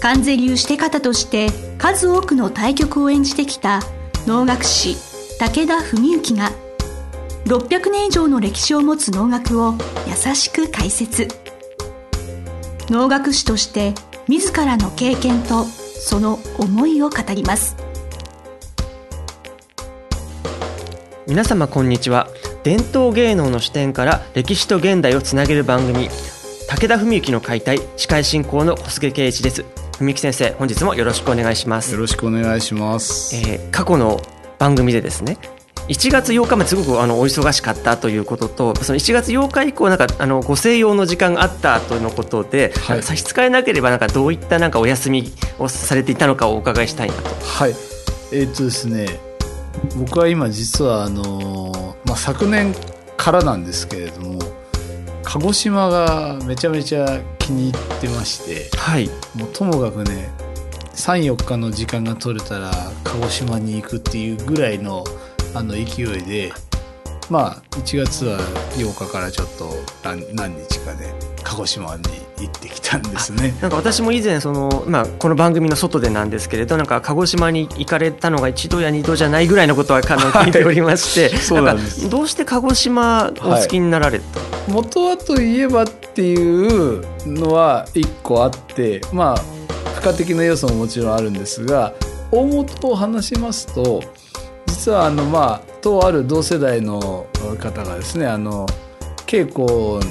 関税流して方として数多くの対局を演じてきた能楽師武田文幸が600年以上の歴史を持つ能楽を優しく解説。能楽師として自らの経験とその思いを語ります。皆様こんにちは。伝統芸能の視点から歴史と現代をつなげる番組武田文幸の解体司会進行の小菅圭一です。文幸先生本日もよろしくお願いします。よろしくお願いします、えー過去の番組でですね1月8日まですごくあのお忙しかったということとその1月8日以降なんかあのご静養の時間があったとのことで、はい。差し支えなければなんかどういったなんかお休みをされていたのかをお伺いしたいなと。はい。えーっとですね僕は今実はあのーまあ、昨年からなんですけれども鹿児島がめちゃめちゃ気に入ってましてはい。もうともかくね34日の時間が取れたら鹿児島に行くっていうぐらいのあの勢いでまあ1月は8日からちょっと何何日かで鹿児島に行ってきたんですね。なんか私も以前その、まあ、この番組の外でなんですけれどなんか鹿児島に行かれたのが一度や二度じゃないぐらいのことは聞いておりまして、そうなんです。かどうして鹿児島お好きになられた、元はといえばっていうのは一個あってまあ付加的な要素ももちろんあるんですが大元を話しますと実はあのまあとある同世代の方がですねあの稽古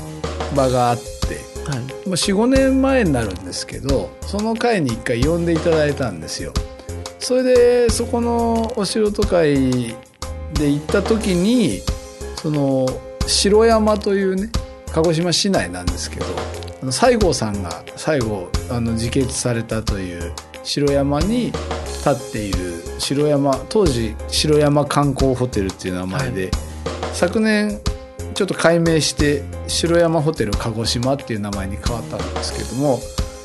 場があってはいもう45年前になるんですけどその会に一回呼んでいただいたんですよ。それでそこのお仕事会で行った時にその城山というね鹿児島市内なんですけど西郷さんが最後あの自決されたという城山に立っている城山当時城山観光ホテルっていう名前で、昨年ちょっと改名して城山ホテル鹿児島っていう名前に変わったんですけども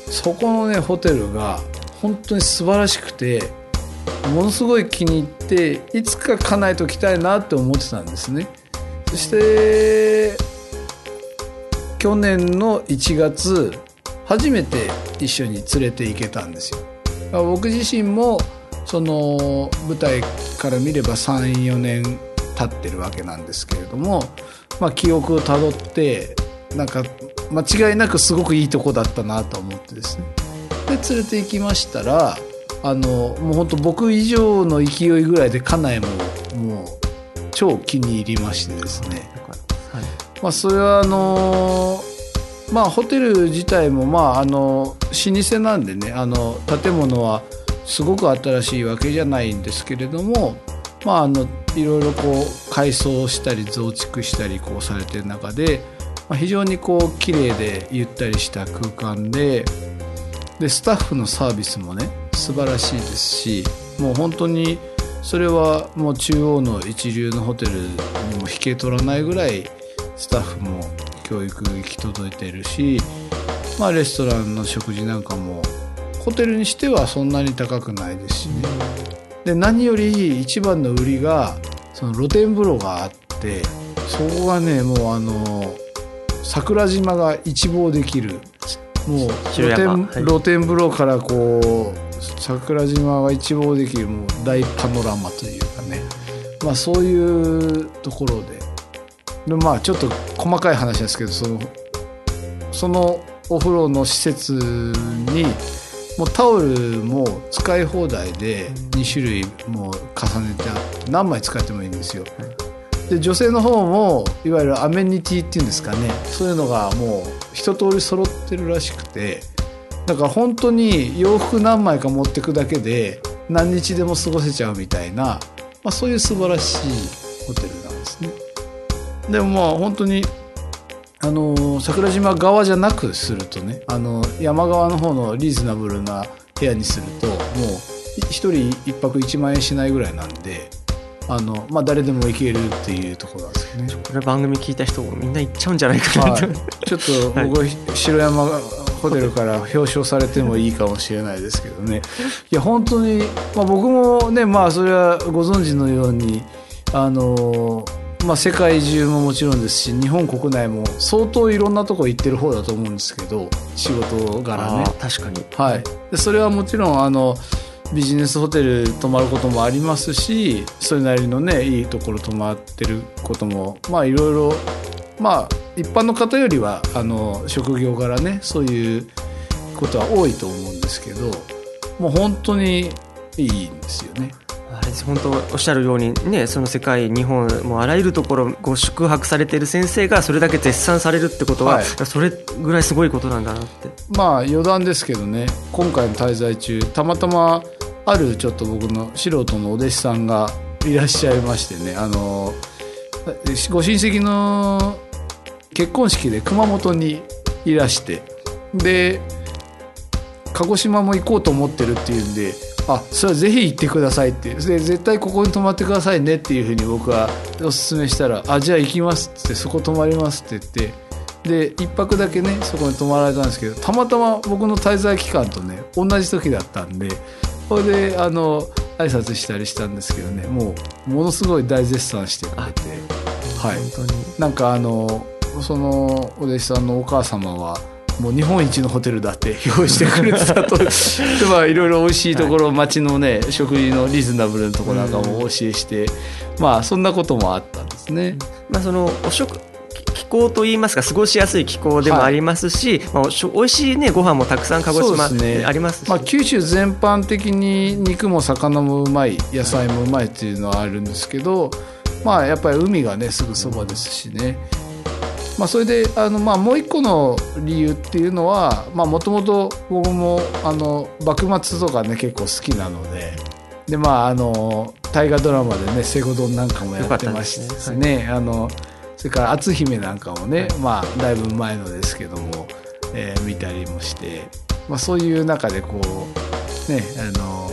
そこのねホテルが本当に素晴らしくてものすごい気に入っていつか家内と来たいなって思ってたんですね。そして去年の1月初めて一緒に連れて行けたんですよ僕自身もその舞台から見れば34年経ってるわけなんですけれども、まあ、記憶をたどってなんか間違いなくすごくいいとこだったなと思ってですね。で連れて行きましたらあのもう本当僕以上の勢いぐらいで家内ももう超気に入りましてですね。はい。まあ、それはあのまあホテル自体もまああの老舗なんでねあの建物はすごく新しいわけじゃないんですけれどもまああのいろいろこう改装したり増築したりこうされてる中で、まあ、非常にこう綺麗でゆったりした空間ででスタッフのサービスもね素晴らしいですしもう本当にそれはもう中央の一流のホテルにも引け取らないぐらいスタッフも教育行き届いているし、まあ、レストランの食事なんかもホテルにしてはそんなに高くないですしね。で何より一番の売りがその露天風呂があってそこがねもうあの桜島が一望できる。もう露天,、はい。露天風呂からこう桜島が一望できるもう大パノラマというかね。まあそういうところででまあちょっと細かい話ですけどそのそのお風呂の施設にもうタオルも使い放題で2種類もう重ねてあって何枚使ってもいいんですよ。で女性の方もいわゆるアメニティっていうんですかね。そういうのがもう一通り揃ってるらしくてだから本当に洋服何枚か持ってくだけで何日でも過ごせちゃうみたいな、まあ、そういう素晴らしいホテルでもまあ本当にあの桜島側じゃなくするとねあの山側の方のリーズナブルな部屋にするともう一人一泊1万円しないぐらいなんであの、まあ、誰でも行けるっていうところなんですよね。これ番組聞いた人みんな行っちゃうんじゃないかなと、はい、ちょっと僕、城山ホテルから表彰されてもいいかもしれないですけどね。いや本当に、まあ、僕もねまあそれはご存知のようにあのまあ、世界中ももちろんですし日本国内も相当いろんなとこ行ってる方だと思うんですけど仕事柄ね。確かに、はい、でそれはもちろんあのビジネスホテル泊まることもありますしそれなりのねいいところ泊まってることもまあいろいろまあ一般の方よりはあの職業柄ねそういうことは多いと思うんですけどもう本当にいいんですよね。本当おっしゃるようにねその世界日本もうあらゆるところご宿泊されている先生がそれだけ絶賛されるってことは、はい、それぐらいすごいことなんだなって。まあ余談ですけどね今回の滞在中たまたまあるちょっと僕の素人のお弟子さんがいらっしゃいましてねあのご親戚の結婚式で熊本にいらしてで鹿児島も行こうと思ってるっていうんであそれはぜひ行ってくださいって。で絶対ここに泊まってくださいねっていうふうに僕はおすすめしたら「あじゃあ行きます」ってそこ泊まりますって言って。で1泊だけねそこに泊まられたんですけどたまたま僕の滞在期間とね同じ時だったんでそれであの挨拶したりしたんですけどねもうものすごい大絶賛してくれて。はい。なんかあのそのお弟子さんのお母様はもう日本一のホテルだって用意してくれてたと。でまあいろいろ美味しいところ、はい、街のね食事のリーズナブルなところなんかもお教えして、まあそんなこともあったんですね。まあそのお食気候といいますか過ごしやすい気候でもありますし、はい。まあ、おいしいねご飯もたくさん鹿児島ね、ありますまあ、九州全般的に肉も魚もうまい野菜もうまいっていうのはあるんですけど、まあやっぱり海がねすぐそばですしね。まあ、それであの、まあ、もう一個の理由っていうのはもともと僕もあの幕末とかね結構好きなのででまああの大河ドラマでね「西郷どん」なんかもやってましてですね、ね。はい、あのそれから篤姫なんかもね、まあ、だいぶ前のですけども、えー、見たりもして、まあ、そういう中でこうねあの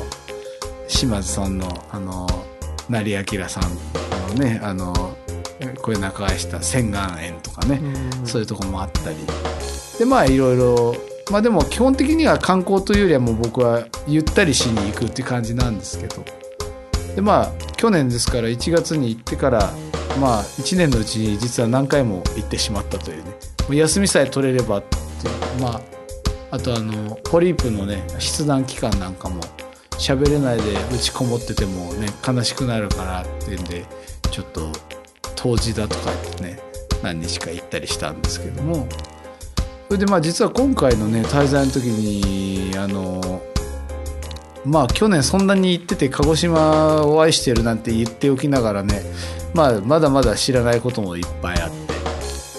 島津さんのあの成明さんのねあのこれ仲介した洗顔園とかね、そういうとこもあったり。でまあいろいろまあでも基本的には観光というよりはもう僕はゆったりしに行くっていう感じなんですけど。でまあ去年ですから1月に行ってからまあ1年のうちに実は何回も行ってしまったというね。もう休みさえ取れればっていう。まああとあのポリープのね出団期間なんかも喋れないで打ちこもっててもね悲しくなるからっていうんでちょっと当時だとかね何日か行ったりしたんですけども。それでまあ実は今回のね滞在の時にあのまあ去年そんなに行ってて鹿児島を愛してるなんて言っておきながらねまあ、まだまだ知らないこともいっぱいあって。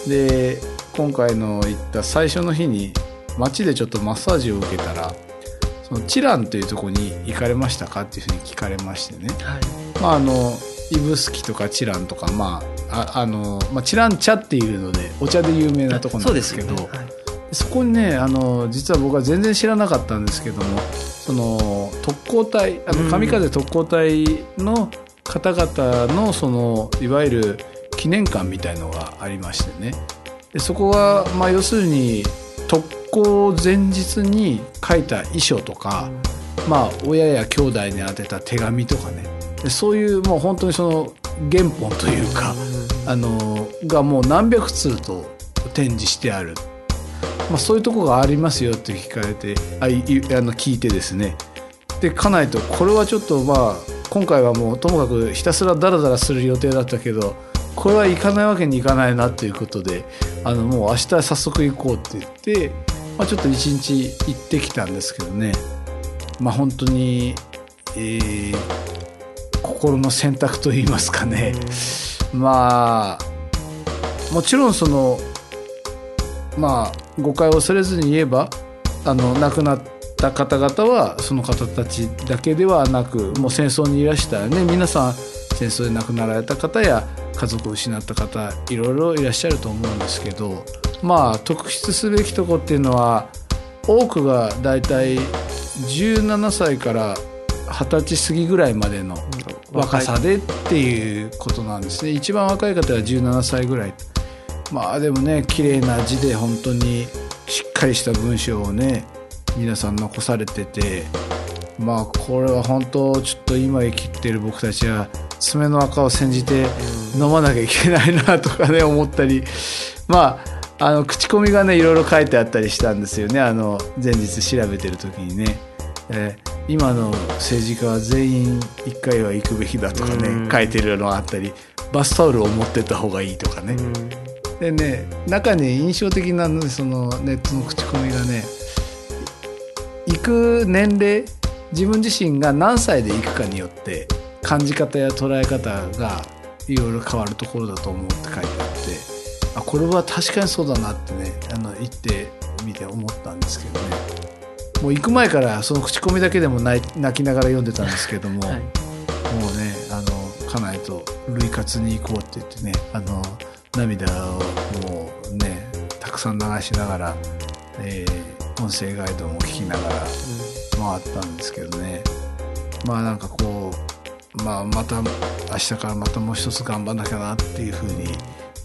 で今回の行った最初の日に街でちょっとマッサージを受けたらそのチランというとこに行かれましたかっていうふうに聞かれましてね、はい、まああの指宿とかチランとかまあああの、まあ、チラン茶っていうのでお茶で有名なとこなんですけど、ねはい、そこにねあの実は僕は全然知らなかったんですけどもその特攻隊あの神風特攻隊の方々のそのいわゆる記念館みたいのがありましてね。でそこはまあ要するに特攻前日に書いた遺書とか、まあ、親や兄弟に宛てた手紙とかねでそういうもう本当にその原本というか、あのがもう何百通と展示してある、まあ、そういうとこがありますよって聞かれてあいあの聞いてですね。で家内とこれはちょっとまあ今回はもうともかくひたすらダラダラする予定だったけどこれは行かないわけにいかないなということであのもう明日早速行こうって言って、まあ、ちょっと一日行ってきたんですけどね。まあ本当に、えー、心の選択といいますかね。まあもちろんそのまあ誤解を恐れずに言えばあの亡くなった方々はその方たちだけではなくもう戦争にいらしたね。皆さん戦争で亡くなられた方や家族を失った方いろいろいらっしゃると思うんですけどまあ特筆すべきとこっていうのは多くが大体17歳から二十歳過ぎぐらいまでの若さでっていうことなんですね。一番若い方は17歳ぐらい。まあでもね綺麗な字で本当にしっかりした文章をね皆さん残されてて。まあこれは本当ちょっと今生きてる僕たちは爪の赤を煎じて飲まなきゃいけないなとかね思ったり。まああの口コミがねいろいろ書いてあったりしたんですよね。あの前日調べてる時にね、えー今の政治家は全員1回は行くべきだとかね書いてるのがあったりバスタオルを持ってった方がいいとかね。でね中に印象的なのそのネットの口コミがね行く年齢自分自身が何歳で行くかによって感じ方や捉え方がいろいろ変わるところだと思うって書いてあってあこれは確かにそうだなってねあの言ってみて思ったんですけどねもう行く前からその口コミだけでも泣きながら読んでたんですけども、はい、もうねあの家内と類活に行こうって言ってねあの涙をもうねたくさん流しながら、えー、音声ガイドも聞きながら回ったんですけどね、うん、まあなんかこう、まあ、また明日からまたもう一つ頑張んなきゃなっていうふうに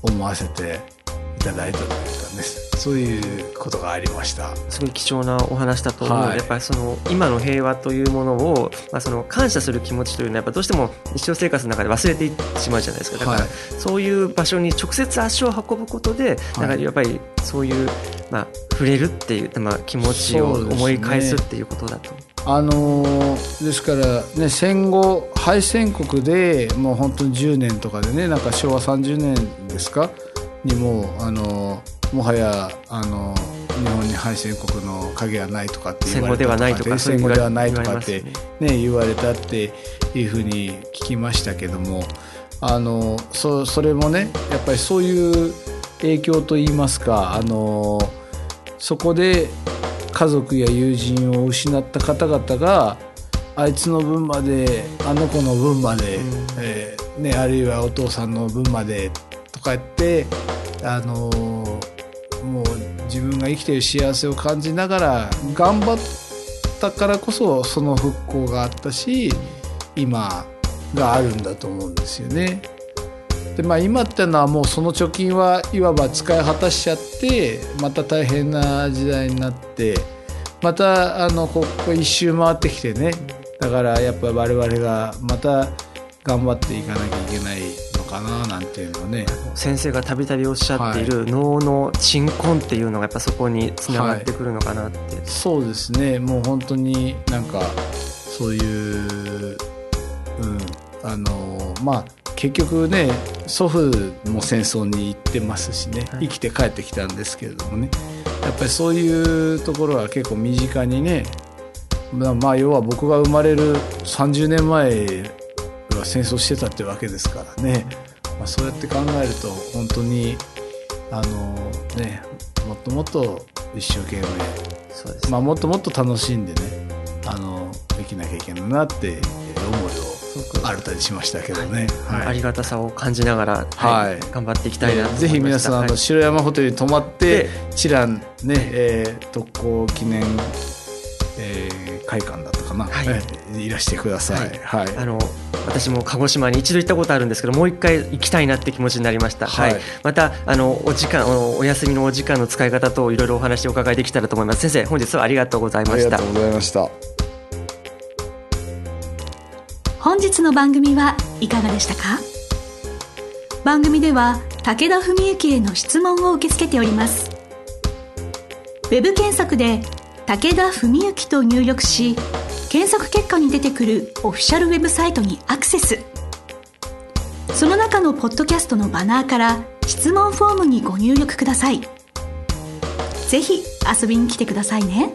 思わせていただいたというかねそういうことがありました。すごい貴重なお話だと思うので、はい、やっぱりその今の平和というものを、まあ、その感謝する気持ちというのはやっぱどうしても日常生活の中で忘れていってしまうじゃないですか。だから、はい、そういう場所に直接足を運ぶことで、なんかやっぱりそういう、まあ、触れるっていう、まあ、気持ちを思い返すっていうことだと。あのー、ですから、ね、戦後敗戦国でもう本当に10年とかでねなんか昭和30年ですかにもあのーもはやあの日本に敗戦国の影はないとかって言われたとか戦後ではないとかってね。言われたっていうふうに聞きましたけどもあのそそれもねやっぱりそういう影響といいますかあのそこで家族や友人を失った方々があいつの分まであの子の分まで、うん、えー、ね、あるいはお父さんの分までとか言ってあのもう自分が生きてる幸せを感じながら頑張ったからこそその復興があったし今があるんだと思うんですよね。でまあ、今ってのはもうその貯金はいわば使い果たしちゃってまた大変な時代になってまたあのここ一周回ってきてねだからやっぱ我々がまた頑張っていかなきゃいけないかななんていうのね。先生がたびたびおっしゃっている、はい、脳の鎮魂っていうのがやっぱそこにつながってくるのかなって、はい、そうですね。もう本当になんかそういううんあのまあ結局ね祖父も戦争に行ってますしね、はい、生きて帰ってきたんですけれどもね。やっぱりそういうところは結構身近にねまあ要は僕が生まれる30年前は戦争してたってわけですからね、まあ、そうやって考えると本当にあのねもっともっと一生懸命そうです、ね、まあ、もっともっと楽しんでねあの生きなきゃいけないなって思いを新たにしましたけどね、はい、ありがたさを感じながら、はい、頑張っていきたいなとぜひ皆さん、あの城山ホテルに泊まって知覧ね、えー、特攻記念、えー、会館だかな、はい、いらしてください、はい、あの私も鹿児島に一度行ったことあるんですけどもう一回行きたいなって気持ちになりました、はい、はい、またあのお時間お休みのお時間の使い方といろいろお話をお伺いできたらと思います。先生本日はありがとうございました。ありがとうございました。本日の番組はいかがでしたか？番組では武田文幸への質問を受け付けております。ウェブ検索で武田文幸と入力し検索結果に出てくるオフィシャルウェブサイトにアクセスその中のポッドキャストのバナーから質問フォームにご入力くださいぜひ遊びに来てくださいね。